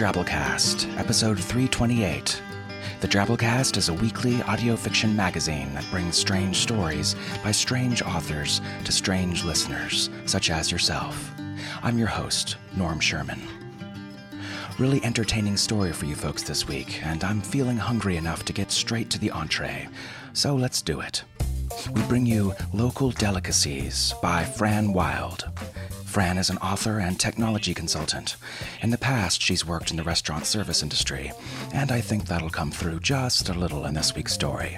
Drabblecast, episode 328. The Drabblecast is a weekly audio fiction magazine that brings strange stories by strange authors to strange listeners, such as yourself. I'm your host, Norm Sherman. Really entertaining story for you folks this week, and I'm feeling hungry enough to get straight to the entree. So let's do it. We bring you Local Delicacies by Fran Wilde. Fran is an author and technology consultant. In the past, she's worked in the restaurant service industry, and I think that'll come through just a little in this week's story.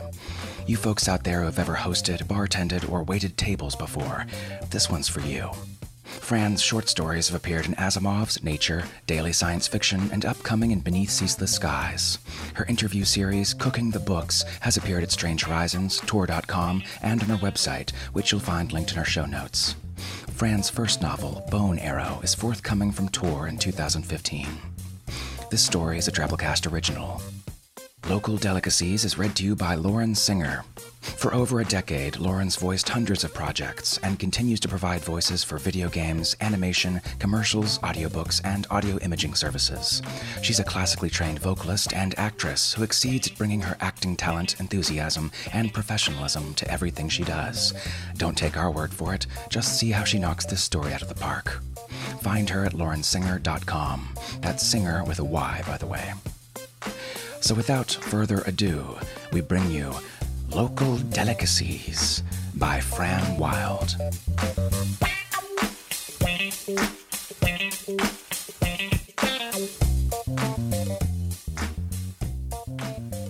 You folks out there who have ever hosted, bartended, or waited tables before, this one's for you. Fran's short stories have appeared in Asimov's Nature, Daily Science Fiction, and upcoming in Beneath Ceaseless Skies. Her interview series, Cooking the Books, has appeared at Strange Horizons, Tor.com, and on her website, which you'll find linked in our show notes. Fran's first novel, Bone Arrow, is forthcoming from Tor in 2015. This story is a Drabblecast original. Local Delicacies is read to you by Lauren Synger. For over a decade, Lauren's voiced hundreds of projects and continues to provide voices for video games, animation, commercials, audiobooks, and audio imaging services. She's a classically trained vocalist and actress who exceeds at bringing her acting talent, enthusiasm, and professionalism to everything she does. Don't take our word for it, just see how she knocks this story out of the park. Find her at laurensynger.com. That's singer with a Y, by the way. So without further ado, we bring you Local Delicacies by Fran Wilde.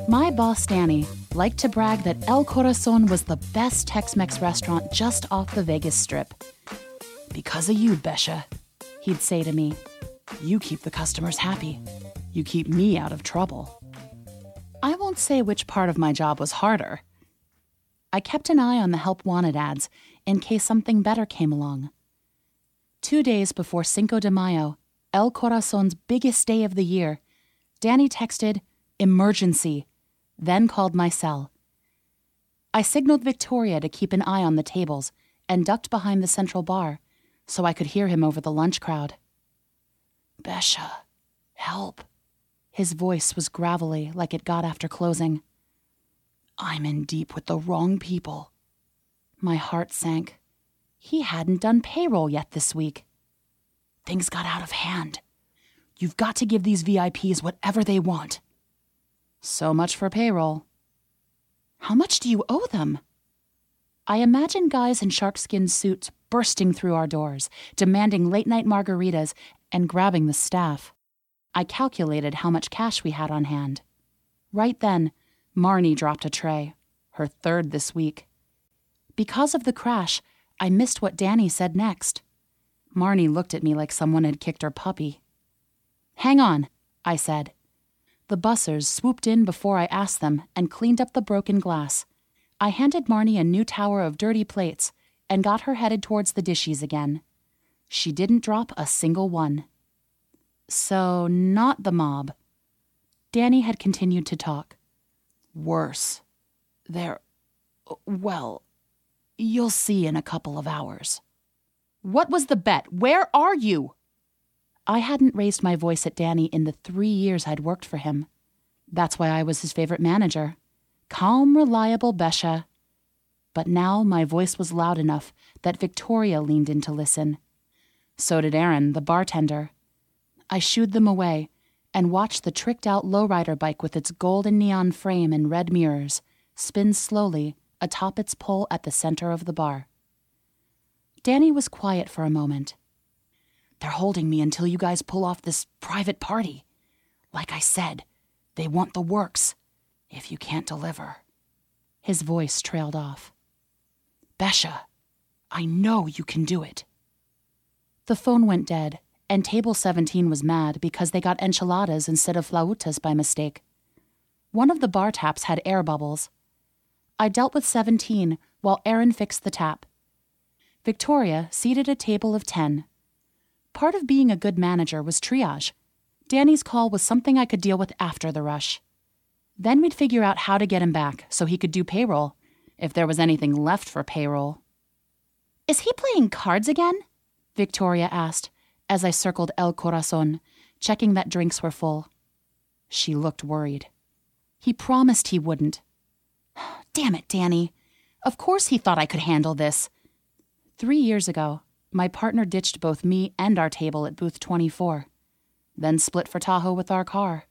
My boss, Danny, liked to brag that El Corazon was the best Tex Mex restaurant just off the Vegas Strip. Because of you, Bescha, he'd say to me. You keep the customers happy. You keep me out of trouble. I won't say which part of my job was harder. I kept an eye on the help wanted ads in case something better came along. Two days before Cinco de Mayo, El Corazon's biggest day of the year, Danny texted, Emergency, then called my cell. I signaled Victoria to keep an eye on the tables and ducked behind the central bar so I could hear him over the lunch crowd. Bescha, help. His voice was gravelly like it got after closing. I'm in deep with the wrong people. My heart sank. He hadn't done payroll yet this week. Things got out of hand. You've got to give these VIPs whatever they want. So much for payroll. How much do you owe them? I imagine guys in sharkskin suits bursting through our doors, demanding late night margaritas and grabbing the staff. I calculated how much cash we had on hand. Right then, Marnie dropped a tray, her third this week. Because of the crash, I missed what Danny said next. Marnie looked at me like someone had kicked her puppy. Hang on, I said. The bussers swooped in before I asked them and cleaned up the broken glass. I handed Marnie a new tower of dirty plates and got her headed towards the dishes again. She didn't drop a single one. So, not the mob. Danny had continued to talk. Worse. They're. Well, you'll see in a couple of hours. What was the bet? Where are you? I hadn't raised my voice at Danny in the three years I'd worked for him. That's why I was his favorite manager. Calm, reliable Bescha. But now my voice was loud enough that Victoria leaned in to listen. So did Aaron, the bartender. I shooed them away and watched the tricked out lowrider bike with its golden neon frame and red mirrors spin slowly atop its pole at the center of the bar. Danny was quiet for a moment. They're holding me until you guys pull off this private party. Like I said, they want the works. If you can't deliver. His voice trailed off. Bescha, I know you can do it. The phone went dead, and Table 17 was mad because they got enchiladas instead of flautas by mistake. One of the bar taps had air bubbles. I dealt with 17 while Aaron fixed the tap. Victoria seated a table of 10. Part of being a good manager was triage. Danny's call was something I could deal with after the rush. Then we'd figure out how to get him back so he could do payroll, if there was anything left for payroll. Is he playing cards again? Victoria asked as I circled El Corazon, checking that drinks were full. She looked worried. He promised he wouldn't. Damn it, Danny. Of course he thought I could handle this. Three years ago, my partner ditched both me and our table at booth 24, then split for Tahoe with our car.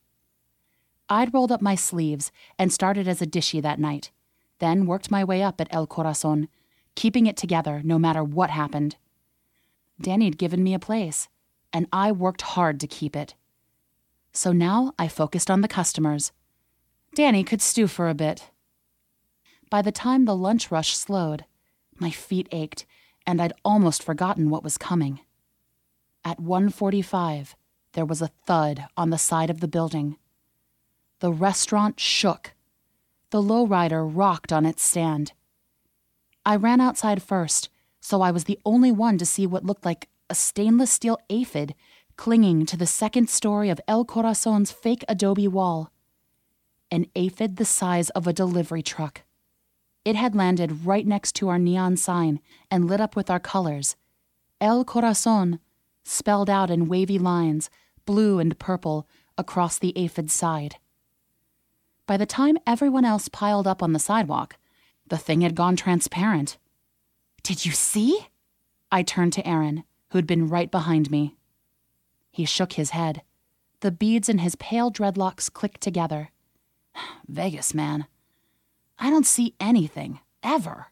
I'd rolled up my sleeves and started as a dishy that night, then worked my way up at El Corazon, keeping it together no matter what happened. Danny'd given me a place, and I worked hard to keep it. So now I focused on the customers. Danny could stew for a bit. By the time the lunch rush slowed, my feet ached and I'd almost forgotten what was coming. At 1:45, there was a thud on the side of the building. The restaurant shook. The lowrider rocked on its stand. I ran outside first, so I was the only one to see what looked like a stainless steel aphid clinging to the second story of El Corazon's fake adobe wall. An aphid the size of a delivery truck. It had landed right next to our neon sign and lit up with our colors. El Corazon, spelled out in wavy lines, blue and purple, across the aphid's side. By the time everyone else piled up on the sidewalk, the thing had gone transparent. Did you see? I turned to Aaron, who'd been right behind me. He shook his head. The beads in his pale dreadlocks clicked together. Vegas, man. I don't see anything, ever,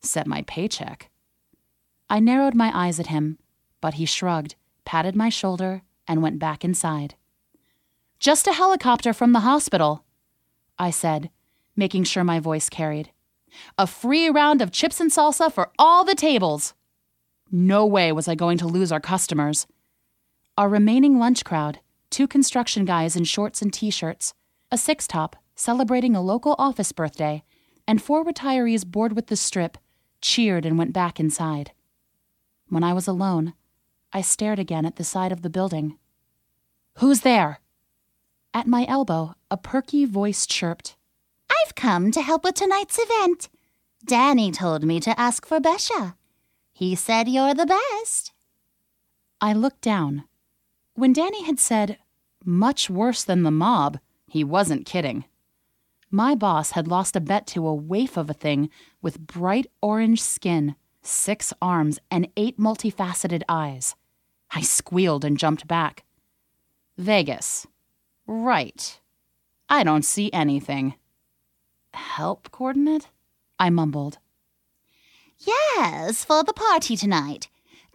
except my paycheck. I narrowed my eyes at him, but he shrugged, patted my shoulder, and went back inside. Just a helicopter from the hospital, I said, making sure my voice carried. A free round of chips and salsa for all the tables. No way was I going to lose our customers. Our remaining lunch crowd, two construction guys in shorts and t shirts, a six top, celebrating a local office birthday, and four retirees bored with the strip cheered and went back inside. When I was alone, I stared again at the side of the building. Who's there? At my elbow, a perky voice chirped. I've come to help with tonight's event. Danny told me to ask for Bescha. He said you're the best. I looked down. When Danny had said, much worse than the mob, he wasn't kidding. My boss had lost a bet to a waif of a thing with bright orange skin, six arms, and eight multifaceted eyes. I squealed and jumped back. Vegas. Right. I don't see anything. Help coordinate? I mumbled. Yes, for the party tonight.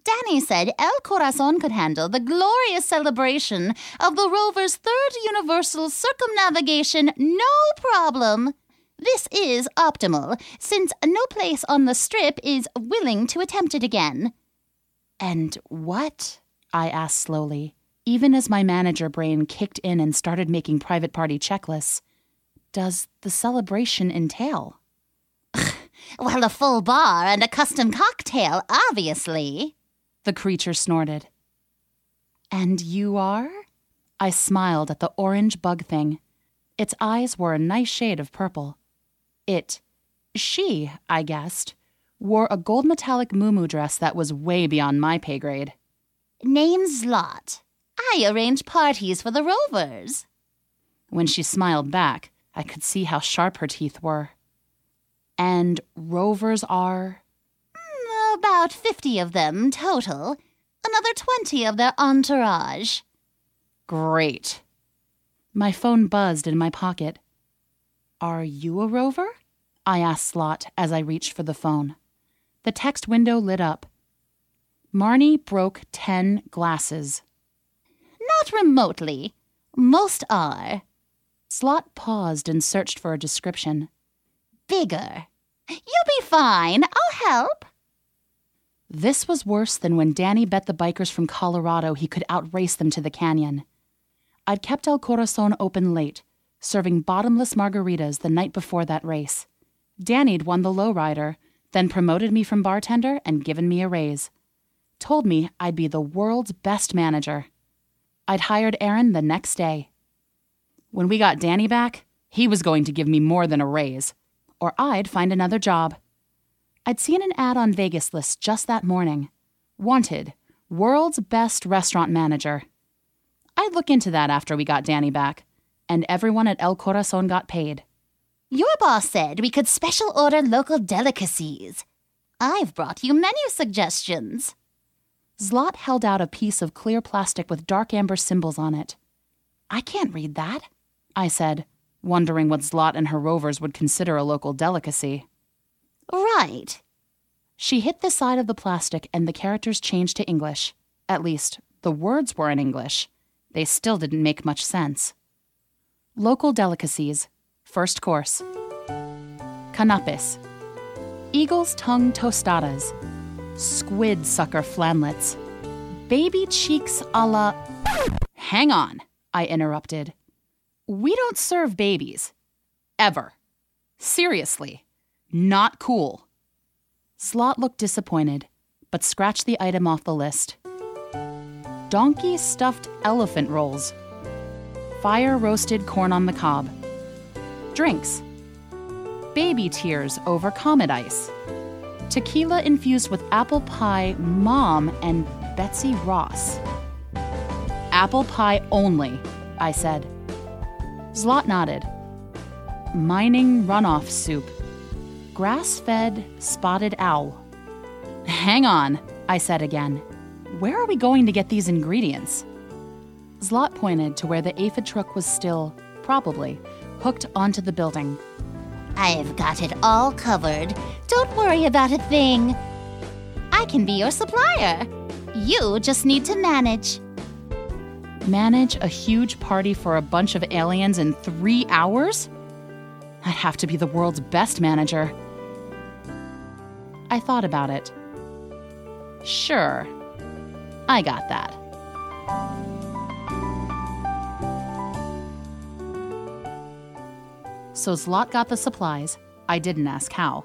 Danny said El Corazon could handle the glorious celebration of the rover's third universal circumnavigation no problem. This is optimal, since no place on the strip is willing to attempt it again. And what? I asked slowly, even as my manager brain kicked in and started making private party checklists. Does the celebration entail? Well, a full bar and a custom cocktail, obviously. The creature snorted. And you are? I smiled at the orange bug thing. Its eyes were a nice shade of purple. It, she, I guessed, wore a gold metallic muumuu dress that was way beyond my pay grade. Name's Lot. I arrange parties for the Rovers. When she smiled back, I could see how sharp her teeth were. And rovers are? Mm, About 50 of them total. Another 20 of their entourage. Great. My phone buzzed in my pocket. Are you a rover? I asked Zlot as I reached for the phone. The text window lit up. Marnie broke 10 glasses. Not remotely. Most are. Zlot paused and searched for a description. Bigger. You'll be fine. I'll help. This was worse than when Danny bet the bikers from Colorado he could outrace them to the canyon. I'd kept El Corazon open late, serving bottomless margaritas the night before that race. Danny'd won the lowrider, then promoted me from bartender and given me a raise. Told me I'd be the world's best manager. I'd hired Aaron the next day. When we got Danny back, he was going to give me more than a raise, or I'd find another job. I'd seen an ad on Vegas List just that morning. Wanted, world's best restaurant manager. I'd look into that after we got Danny back, and everyone at El Corazon got paid. Your boss said we could special order local delicacies. I've brought you menu suggestions. Zlot held out a piece of clear plastic with dark amber symbols on it. I can't read that, I said, wondering what Zlot and her rovers would consider a local delicacy. Right. She hit the side of the plastic and the characters changed to English. At least, the words were in English. They still didn't make much sense. Local delicacies. First course. Canapes. Eagle's tongue tostadas. Squid sucker flanlets. Baby cheeks a la. Hang on, I interrupted. We don't serve babies. Ever. Seriously. Not cool. Zlot looked disappointed, but scratched the item off the list. Donkey stuffed elephant rolls. Fire roasted corn on the cob. Drinks. Baby tears over comet ice. Tequila infused with apple pie, mom, and Betsy Ross. Apple pie only, I said. Zlot nodded. Mining runoff soup. Grass fed spotted owl. Hang on, I said again. Where are we going to get these ingredients? Zlot pointed to where the aphid truck was still, probably, hooked onto the building. I've got it all covered. Don't worry about a thing. I can be your supplier. You just need to manage. Manage a huge party for a bunch of aliens in three hours? I'd have to be the world's best manager. I thought about it. Sure, I got that. So Zlot got the supplies. I didn't ask how.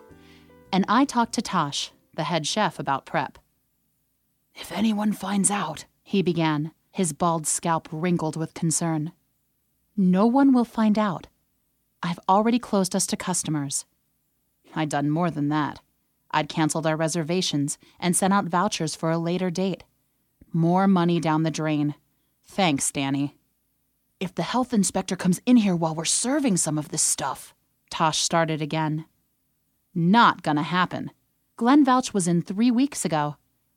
And I talked to Tosh, the head chef, about prep. If anyone finds out, he began, his bald scalp wrinkled with concern. No one will find out. I've already closed us to customers. I'd done more than that. I'd canceled our reservations and sent out vouchers for a later date. More money down the drain. Thanks, Danny. If the health inspector comes in here while we're serving some of this stuff, Tosh started again. Not gonna happen. Glenn Vouch was in three weeks ago.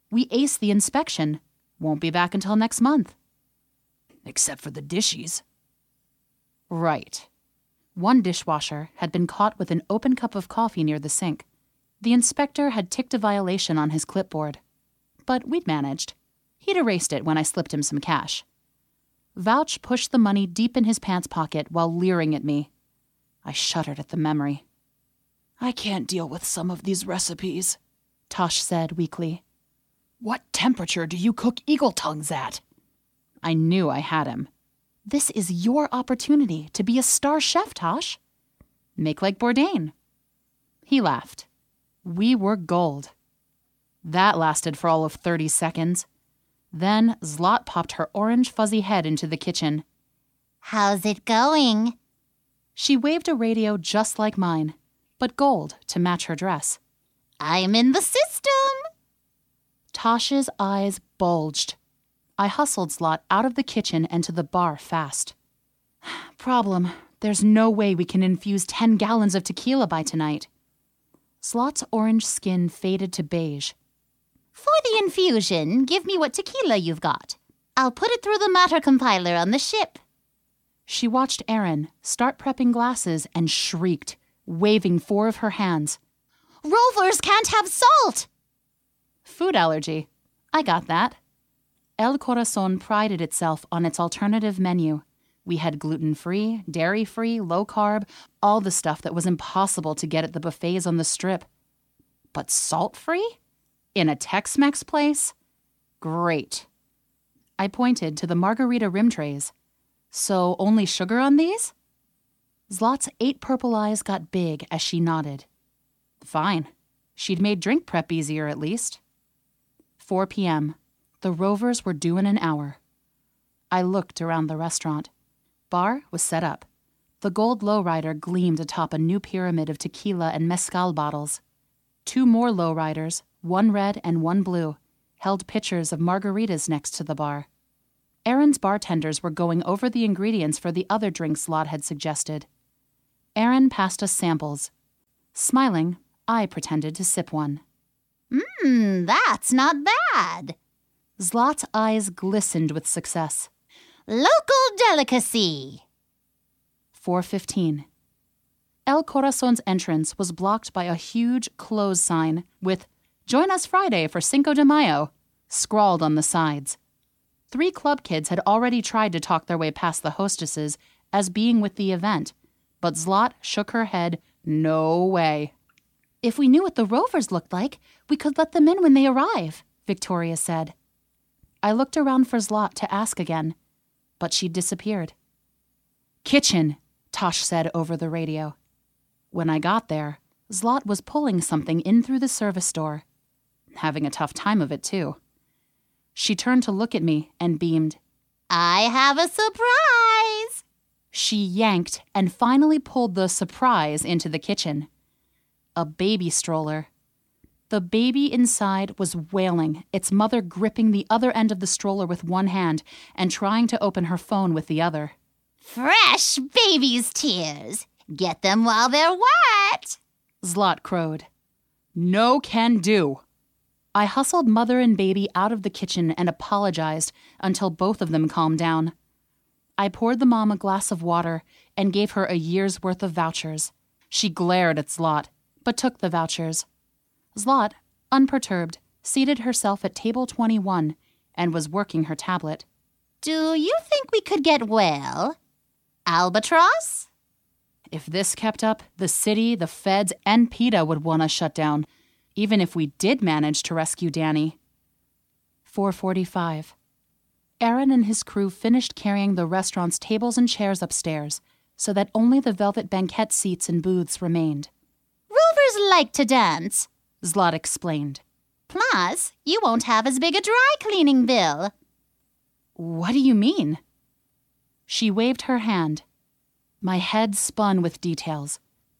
We aced the inspection. Won't be back until next month. Except for the dishes. Right. One dishwasher had been caught with an open cup of coffee near the sink. The inspector had ticked a violation on his clipboard. But we'd managed. He'd erased it when I slipped him some cash. Vouch pushed the money deep in his pants pocket while leering at me. I shuddered at the memory. I can't deal with some of these recipes, Tosh said weakly. What temperature do you cook eagle tongues at? I knew I had him. This is your opportunity to be a star chef, Tosh. Make like Bourdain. He laughed. We were gold. That lasted for all of 30 seconds. Then Zlot popped her orange fuzzy head into the kitchen. How's it going? She waved a radio just like mine, but gold to match her dress. I'm in the system. Tosh's eyes bulged. I hustled Zlot out of the kitchen and to the bar fast. Problem there's no way we can infuse 10 gallons of tequila by tonight. Zlot's orange skin faded to beige. For the infusion, give me what tequila you've got. I'll put it through the matter compiler on the ship. She watched Aaron start prepping glasses and shrieked, waving four of her hands. Rovers can't have salt! Food allergy. I got that. El Corazon prided itself on its alternative menu. We had gluten free, dairy free, low carb, all the stuff that was impossible to get at the buffets on the strip. But salt free? In a Tex Mex place? Great. I pointed to the margarita rim trays. So, only sugar on these? Zlot's eight purple eyes got big as she nodded. Fine. She'd made drink prep easier at least. 4 p.m. The Rovers were due in an hour. I looked around the restaurant. Bar was set up. The gold lowrider gleamed atop a new pyramid of tequila and mezcal bottles. Two more lowriders, one red and one blue, held pitchers of margaritas next to the bar. Aaron's bartenders were going over the ingredients for the other drinks Lot had suggested. Aaron passed us samples. Smiling, I pretended to sip one. Mmm, that's not bad. Zlot's eyes glistened with success. Local delicacy. 415. El Corazon's entrance was blocked by a huge close sign with Join us Friday for Cinco de Mayo scrawled on the sides. Three club kids had already tried to talk their way past the hostesses as being with the event, but Zlot shook her head no way. If we knew what the Rovers looked like, we could let them in when they arrive, Victoria said. I looked around for Zlot to ask again, but she'd disappeared. Kitchen, Tosh said over the radio. When I got there, Zlot was pulling something in through the service door. Having a tough time of it, too. She turned to look at me and beamed. I have a surprise. She yanked and finally pulled the surprise into the kitchen. A baby stroller. The baby inside was wailing, its mother gripping the other end of the stroller with one hand and trying to open her phone with the other. Fresh baby's tears. Get them while they're wet. Zlot crowed. No can do. I hustled mother and baby out of the kitchen and apologized until both of them calmed down. I poured the mom a glass of water and gave her a year's worth of vouchers. She glared at Zlot, but took the vouchers. Zlot, unperturbed, seated herself at table 21 and was working her tablet. Do you think we could get well? Albatross? If this kept up, the city, the feds, and PETA would want us shut down, even if we did manage to rescue Danny. 445. Aaron and his crew finished carrying the restaurant's tables and chairs upstairs so that only the velvet banquette seats and booths remained. Rovers like to dance, Zlot explained. Plus, you won't have as big a dry cleaning bill. What do you mean? She waved her hand. My head spun with details,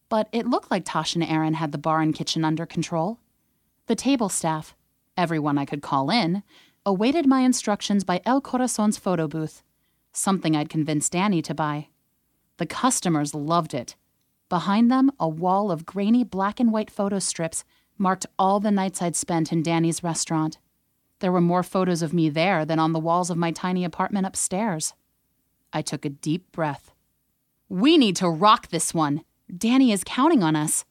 but it looked like Tosh and Aaron had the bar and kitchen under control. The table staff, everyone I could call in, awaited my instructions by El Corazon's photo booth, something I'd convinced Danny to buy. The customers loved it. Behind them, a wall of grainy black and white photo strips marked all the nights I'd spent in Danny's restaurant. There were more photos of me there than on the walls of my tiny apartment upstairs. I took a deep breath. We need to rock this one. Danny is counting on us.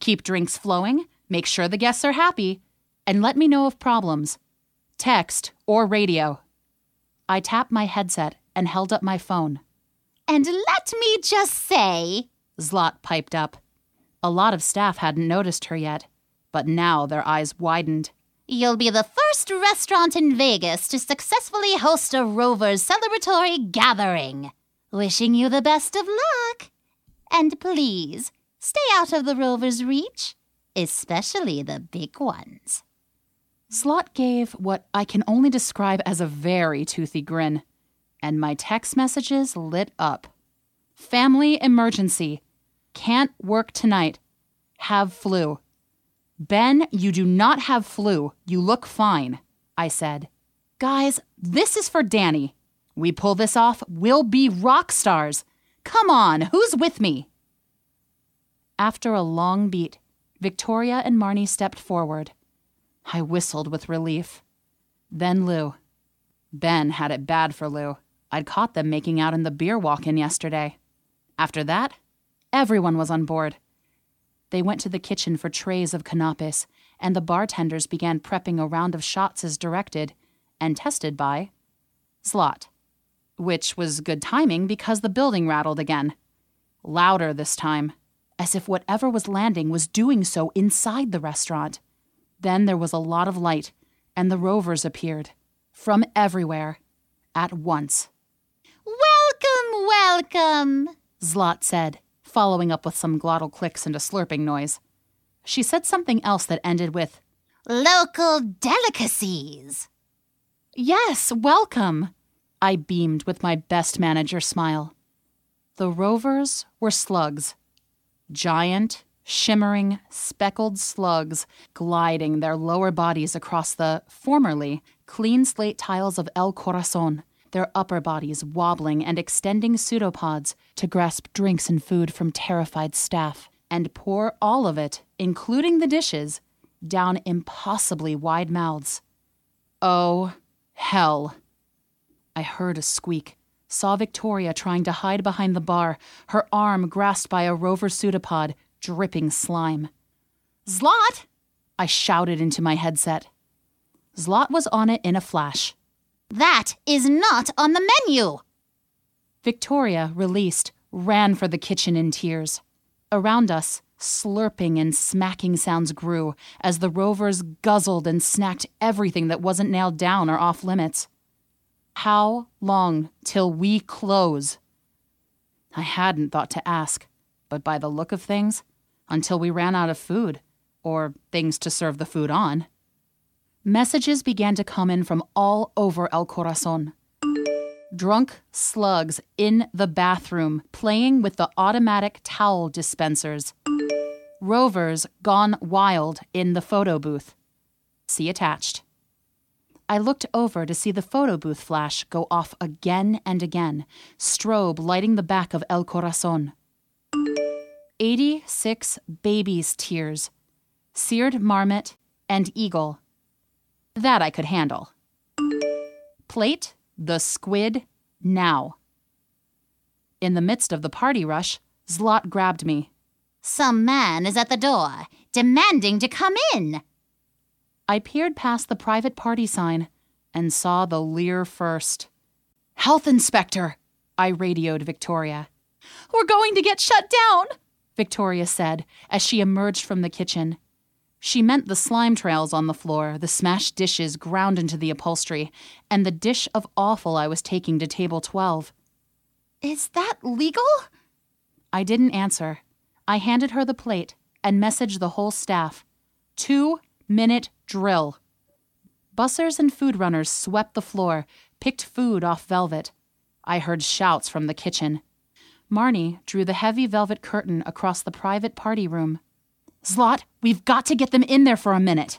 Keep drinks flowing, make sure the guests are happy, and let me know of problems. Text or radio. I tapped my headset and held up my phone. And let me just say, Zlot piped up. A lot of staff hadn't noticed her yet, but now their eyes widened. You'll be the first restaurant in Vegas to successfully host a Rovers celebratory gathering. Wishing you the best of luck. And please, stay out of the Rovers' reach. especially the big ones. Zlot gave what I can only describe as a very toothy grin, and my text messages lit up. Family emergency. Can't work tonight. Have flu. Ben, you do not have flu. You look fine, I said. Guys, this is for Danny. We pull this off, we'll be rock stars. Come on, who's with me? After a long beat, Victoria and Marnie stepped forward. I whistled with relief. Then Lou. Ben had it bad for Lou. I'd caught them making out in the beer walk in yesterday. After that, everyone was on board. They went to the kitchen for trays of canapes, and the bartenders began prepping a round of shots as directed and tested by Zlot, which was good timing because the building rattled again. Louder this time, as if whatever was landing was doing so inside the restaurant. Then there was a lot of light, and the rovers appeared from everywhere at once. Welcome, welcome, Zlot said, following up with some glottal clicks and a slurping noise. She said something else that ended with, local delicacies. Yes, welcome. I beamed with my best manager smile. The rovers were slugs. Giant, shimmering, speckled slugs gliding their lower bodies across the, formerly, clean slate tiles of El Corazon, their upper bodies wobbling and extending pseudopods to grasp drinks and food from terrified staff and pour all of it, including the dishes, down impossibly wide mouths. Oh, hell. I heard a squeak, saw Victoria trying to hide behind the bar, her arm grasped by a rover pseudopod, dripping slime. Zlot! I shouted into my headset. Zlot was on it in a flash. That is not on the menu. Victoria, released, ran for the kitchen in tears. Around us, slurping and smacking sounds grew as the rovers guzzled and snacked everything that wasn't nailed down or off limits. How long till we close? I hadn't thought to ask, but by the look of things, until we ran out of food, or things to serve the food on. Messages began to come in from all over El Corazon. Drunk slugs in the bathroom playing with the automatic towel dispensers. Rovers gone wild in the photo booth. See attached. I looked over to see the photo booth flash go off again and again, strobe lighting the back of El Corazon. 86 babies' tears, seared marmot, and eagle. That I could handle. Plate the squid now. In the midst of the party rush, Zlot grabbed me. Some man is at the door, demanding to come in. I peered past the private party sign and saw the leer first. Health inspector, I radioed Victoria. We're going to get shut down, Victoria said as she emerged from the kitchen. She meant the slime trails on the floor, the smashed dishes ground into the upholstery, and the dish of offal I was taking to table 12. Is that legal? I didn't answer. I handed her the plate and messaged the whole staff. Two minute drill. Bussers and food runners swept the floor, picked food off velvet. I heard shouts from the kitchen. Marnie drew the heavy velvet curtain across the private party room. Zlot, we've got to get them in there for a minute.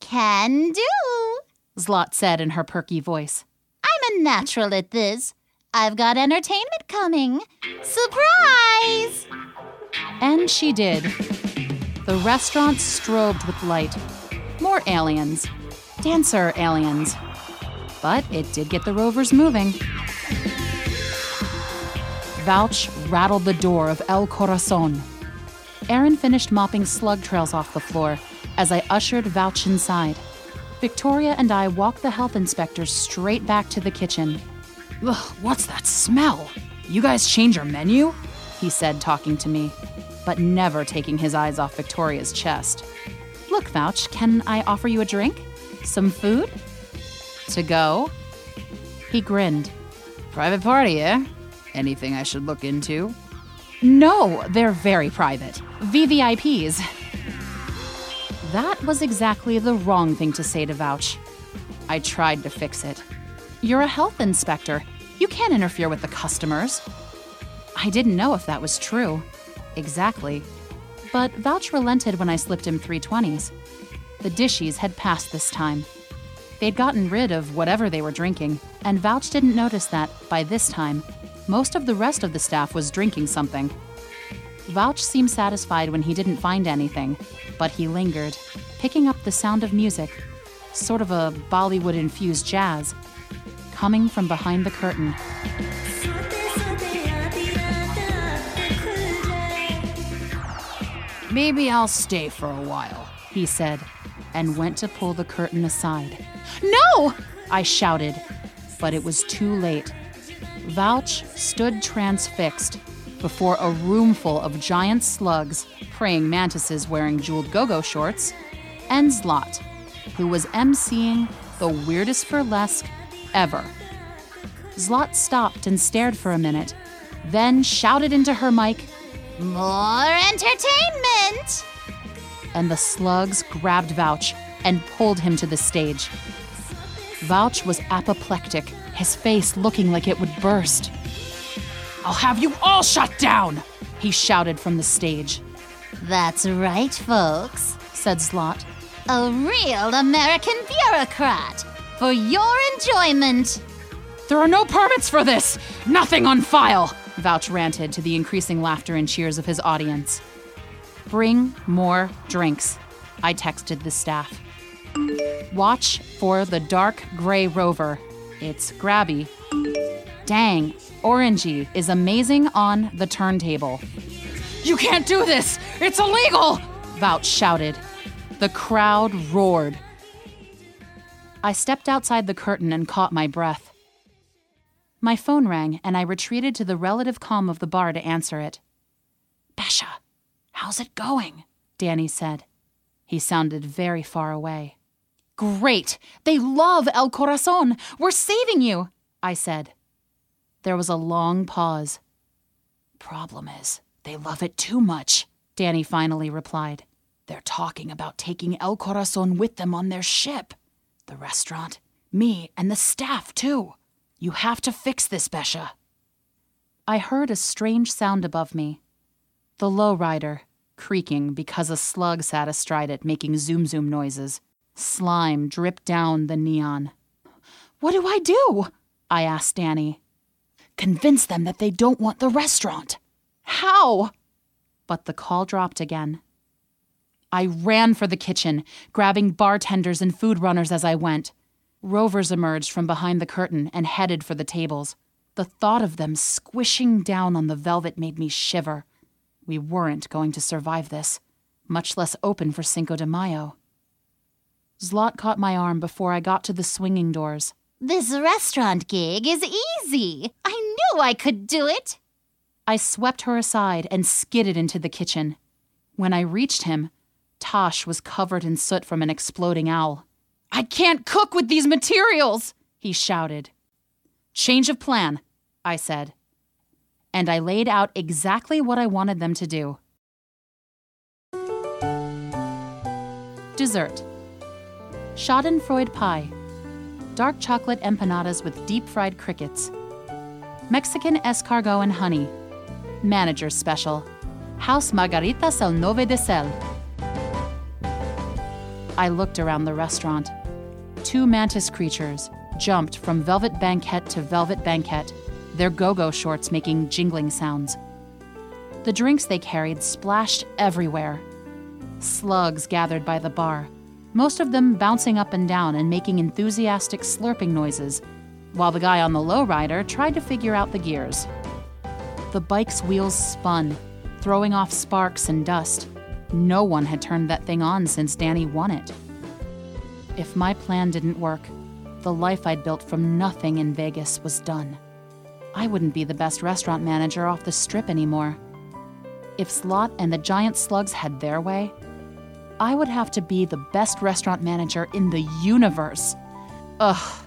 Can do. Zlot said in her perky voice. I'm a natural at this. I've got entertainment coming. Surprise! And she did. The restaurant strobed with light. More aliens. Dancer aliens. But it did get the rovers moving. Vouch rattled the door of El Corazon. Aaron finished mopping slug trails off the floor as I ushered Vouch inside. Victoria and I walked the health inspector straight back to the kitchen. Ugh, what's that smell? You guys change your menu? He said, talking to me, but never taking his eyes off Victoria's chest. Look, Vouch, can I offer you a drink? Some food? To go? He grinned. Private party, eh? Anything I should look into? No, they're very private. VVIPs. That was exactly the wrong thing to say to Vouch. I tried to fix it. You're a health inspector. You can't interfere with the customers. I didn't know if that was true. Exactly. But Vouch relented when I slipped him 320s. The dishies had passed this time. They'd gotten rid of whatever they were drinking, and Vouch didn't notice that, by this time, most of the rest of the staff was drinking something. Vouch seemed satisfied when he didn't find anything, but he lingered, picking up the sound of music, sort of a Bollywood infused jazz, coming from behind the curtain. Maybe I'll stay for a while, he said, and went to pull the curtain aside. No! I shouted, but it was too late. Vouch stood transfixed before a roomful of giant slugs, praying mantises wearing jeweled go go shorts, and Zlot, who was emceeing the weirdest burlesque ever. Zlot stopped and stared for a minute, then shouted into her mic, More entertainment! and the slugs grabbed Vouch and pulled him to the stage. Vouch was apoplectic, his face looking like it would burst. I'll have you all shut down! He shouted from the stage. That's right, folks. Said Zlot. A real American bureaucrat. For your enjoyment. There are no permits for this! Nothing on file! Vouch ranted to the increasing laughter and cheers of his audience. Bring more drinks, I texted the staff. Watch for the dark gray rover. It's grabby. Dang, Orangey is amazing on the turntable. You can't do this! It's illegal! Vouch shouted. The crowd roared. I stepped outside the curtain and caught my breath. My phone rang, and I retreated to the relative calm of the bar to answer it. Bescha, how's it going? Danny said. He sounded very far away. Great! They love El Corazon! We're saving you! I said. There was a long pause. Problem is, they love it too much, Danny finally replied. They're talking about taking El Corazon with them on their ship. The restaurant, me, and the staff, too. You have to fix this, Bescha. I heard a strange sound above me. The lowrider, creaking because a slug sat astride it, making zoom zoom noises. Slime dripped down the neon. What do I do? I asked Danny. Convince them that they don't want the restaurant. How? But the call dropped again. I ran for the kitchen, grabbing bartenders and food runners as I went. Rovers emerged from behind the curtain and headed for the tables. The thought of them squishing down on the velvet made me shiver. We weren't going to survive this, much less open for Cinco de Mayo. Zlot caught my arm before I got to the swinging doors. This restaurant gig is easy. I knew I could do it. I swept her aside and skidded into the kitchen. When I reached him, Tosh was covered in soot from an exploding owl. I can't cook with these materials, he shouted. Change of plan, I said. And I laid out exactly what I wanted them to do. Dessert Schadenfreude pie, dark chocolate empanadas with deep fried crickets, Mexican escargot and honey, manager's special, House Margaritas al Nove de Sel. I looked around the restaurant. Two mantis creatures jumped from velvet banquette to velvet banquette, their go go shorts making jingling sounds. The drinks they carried splashed everywhere. Slugs gathered by the bar, most of them bouncing up and down and making enthusiastic slurping noises, while the guy on the lowrider tried to figure out the gears. The bike's wheels spun, throwing off sparks and dust. No one had turned that thing on since Danny won it. If my plan didn't work, the life I'd built from nothing in Vegas was done. I wouldn't be the best restaurant manager off the strip anymore. If Zlot and the giant slugs had their way, I would have to be the best restaurant manager in the universe. Ugh.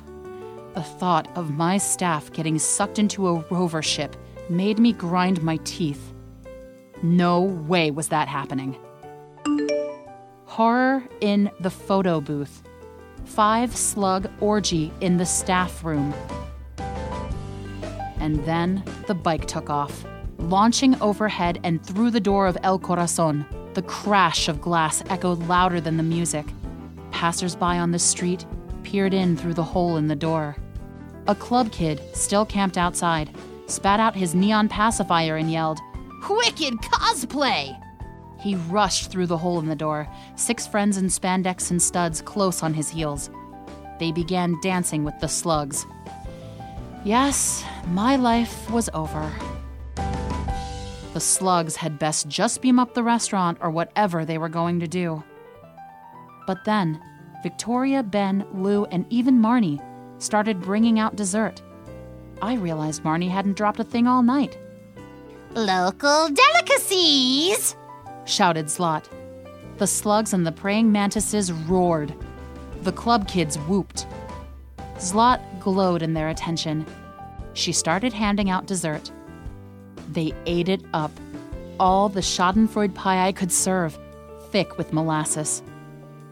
The thought of my staff getting sucked into a rover ship made me grind my teeth. No way was that happening. horror in the photo booth, five slug orgy in the staff room. And then the bike took off, launching overhead and through the door of El Corazon. The crash of glass echoed louder than the music. Passersby on the street peered in through the hole in the door. A club kid, still camped outside, spat out his neon pacifier and yelled, Wicked cosplay! He rushed through the hole in the door, six friends in spandex and studs close on his heels. They began dancing with the slugs. Yes, my life was over. The slugs had best just beam up the restaurant or whatever they were going to do. But then, Victoria, Ben, Lou, and even Marnie started bringing out dessert. I realized Marnie hadn't dropped a thing all night. Local delicacies! shouted Zlot. The slugs and the praying mantises roared. The club kids whooped. Zlot glowed in their attention. She started handing out dessert. They ate it up. All the schadenfreude pie I could serve, thick with molasses.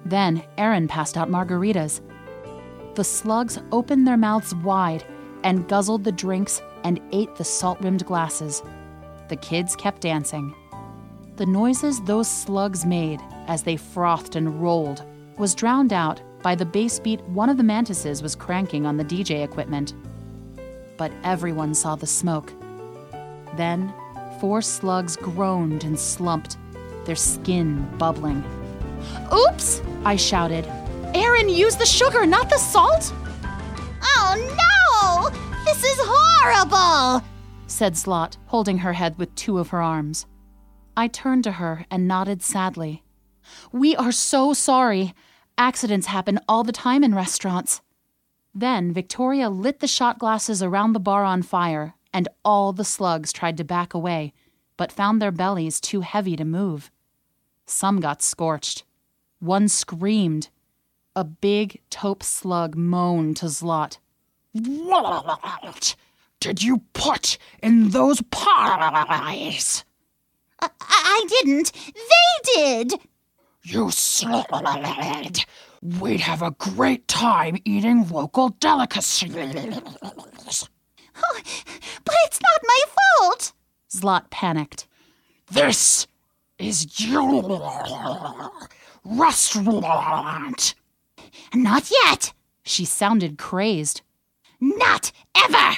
Then Aaron passed out margaritas. The slugs opened their mouths wide and guzzled the drinks and ate the salt rimmed glasses. The kids kept dancing. The noises those slugs made as they frothed and rolled was drowned out by the bass beat one of the mantises was cranking on the DJ equipment. But everyone saw the smoke. Then, four slugs groaned and slumped, their skin bubbling. Oops! I shouted. Aaron, use the sugar, not the salt! Oh no! This is horrible! said Zlot, holding her head with two of her arms. I turned to her and nodded sadly. We are so sorry. Accidents happen all the time in restaurants. Then Victoria lit the shot glasses around the bar on fire, and all the slugs tried to back away, but found their bellies too heavy to move. Some got scorched. One screamed. A big taupe slug moaned to Zlot. What did you put in those pies? I, I didn't. They did! You slut! We'd have a great time eating local delicacies. Oh, but it's not my fault! Zlot panicked. This is your restaurant. Not yet! She sounded crazed. Not ever!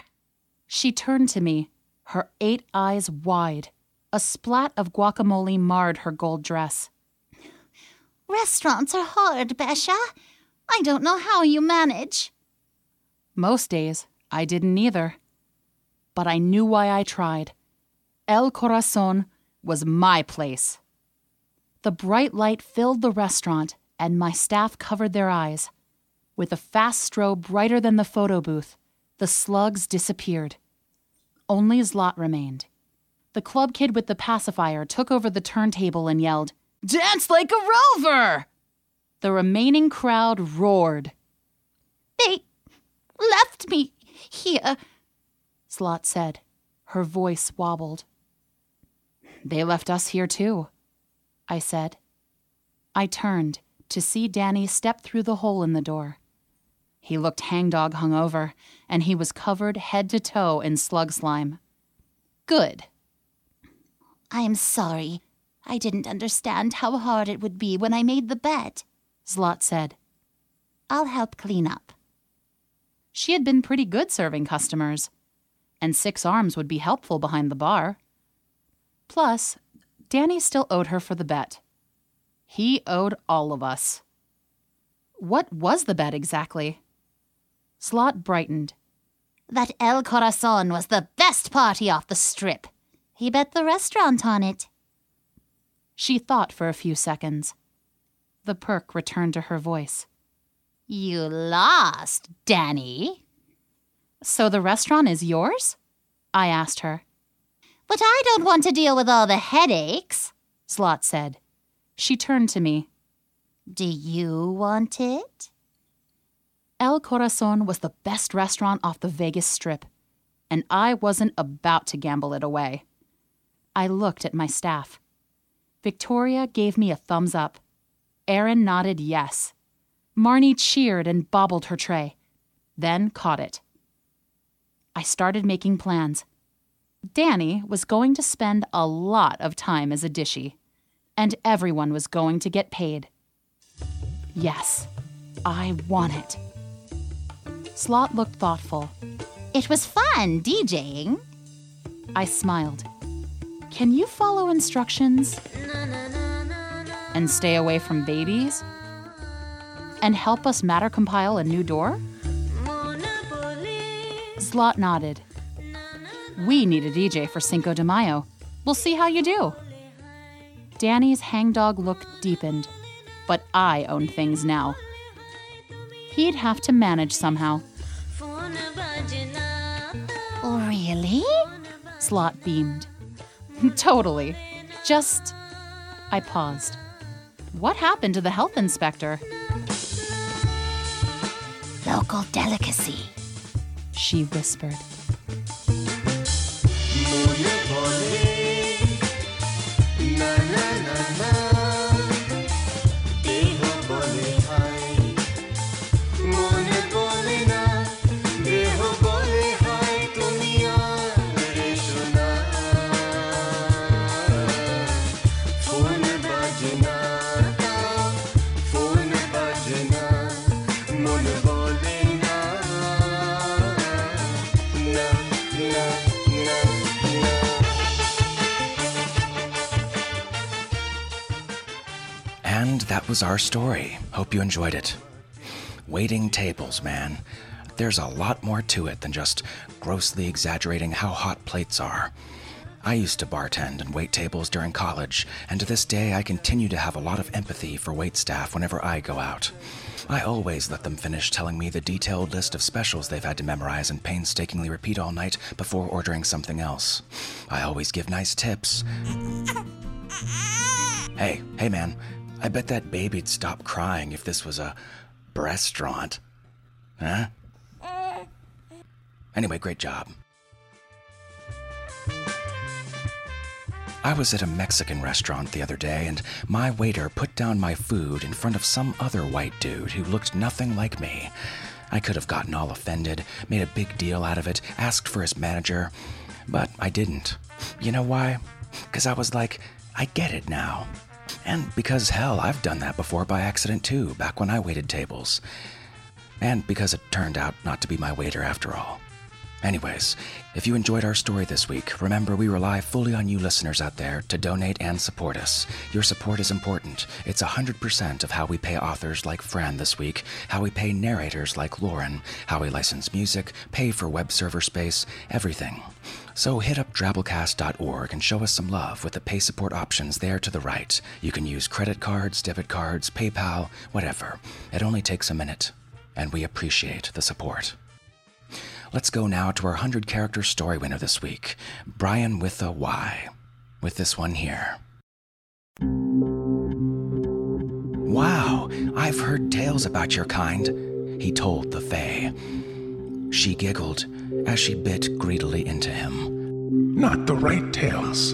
She turned to me, her eight eyes wide. A splat of guacamole marred her gold dress. Restaurants are hard, Bescha. I don't know how you manage. Most days, I didn't either. But I knew why I tried. El Corazon was my place. The bright light filled the restaurant, and my staff covered their eyes. With a fast strobe brighter than the photo booth, the slugs disappeared. Only Zlot remained. The club kid with the pacifier took over the turntable and yelled, Dance like a rover! The remaining crowd roared. They left me here. Zlot said. Her voice wobbled. They left us here too, I said. I turned to see Danny step through the hole in the door. He looked hangdog hungover, and he was covered head to toe in slug slime. Good. I'm sorry. I didn't understand how hard it would be when I made the bet. Zlot said. I'll help clean up. She had been pretty good serving customers, and six arms would be helpful behind the bar. Plus, Danny still owed her for the bet. He owed all of us. What was the bet exactly? Zlot brightened. That El Corazon was the best party off the strip. He bet the restaurant on it. She thought for a few seconds. The perk returned to her voice. You lost, Danny. So the restaurant is yours? I asked her. But I don't want to deal with all the headaches. Zlot said. She turned to me. Do you want it? El Corazon was the best restaurant off the Vegas Strip, and I wasn't about to gamble it away. I looked at my staff. Victoria gave me a thumbs up. Aaron nodded yes. Marnie cheered and bobbled her tray, then caught it. I started making plans. Danny was going to spend a lot of time as a dishy, and everyone was going to get paid. Yes, I want it. Zlot looked thoughtful. It was fun DJing. I smiled. Can you follow instructions? And stay away from babies? And help us matter compile a new door? Zlot nodded. We need a DJ for Cinco de Mayo. We'll see how you do. Danny's hangdog look deepened, but I own things now. He'd have to manage somehow. Really? Zlot beamed. totally. Just. I paused. What happened to the health inspector? Local delicacy. She whispered. That was our story. Hope you enjoyed it. Waiting tables, man. There's a lot more to it than just grossly exaggerating how hot plates are. I used to bartend and wait tables during college, and to this day I continue to have a lot of empathy for wait staff whenever I go out. I always let them finish telling me the detailed list of specials they've had to memorize and painstakingly repeat all night before ordering something else. I always give nice tips. Hey, hey man, I bet that baby'd stop crying if this was a restaurant. Huh? Anyway, great job. I was at a Mexican restaurant the other day, and my waiter put down my food in front of some other white dude who looked nothing like me. I could have gotten all offended, made a big deal out of it, asked for his manager, but I didn't. You know why? Because I was like, I get it now. And because, hell, I've done that before by accident too, back when I waited tables. And because it turned out not to be my waiter after all. Anyways, if you enjoyed our story this week, remember we rely fully on you listeners out there to donate and support us. Your support is important. It's 100% of how we pay authors like Fran this week, how we pay narrators like Lauren, how we license music, pay for web server space, everything. So hit up drabblecast.org and show us some love with the pay support options there to the right. You can use credit cards, debit cards, PayPal, whatever. It only takes a minute, and we appreciate the support. Let's go now to our 100 character story winner this week, Brian with a Y, with this one here. Wow, I've heard tales about your kind, he told the Fae. She giggled as she bit greedily into him. Not the right tales.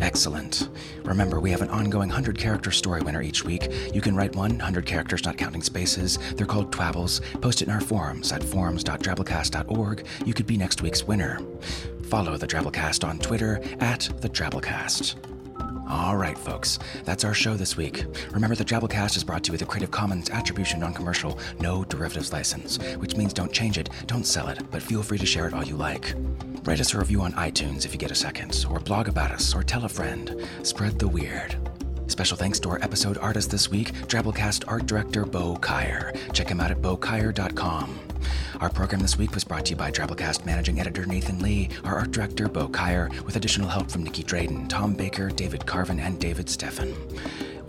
Excellent. Remember, we have an ongoing 100 character story winner each week. You can write one, 100 characters not counting spaces. They're called twabbles. Post it in our forums at forums.drabblecast.org. You could be next week's winner. Follow the Drabblecast on Twitter at the Drabblecast. All right, folks, that's our show this week. Remember, the Drabblecast is brought to you with a Creative Commons Attribution Non Commercial No Derivatives license, which means don't change it, don't sell it, but feel free to share it all you like. Write us a review on iTunes if you get a second, or blog about us, or tell a friend. Spread the weird. Special thanks to our episode artist this week, Drabblecast art director Bo Kaier. Check him out at bokaier.com. Our program this week was brought to you by Drabblecast managing editor Nathan Lee, our art director Bo Kaier, with additional help from Nicky Drayden, Tom Baker, David Carvin, and David Steffen.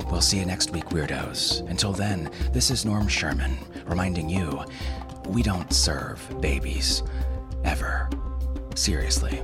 We'll see you next week, weirdos. Until then, this is Norm Sherman, reminding you we don't serve babies. Ever. Seriously.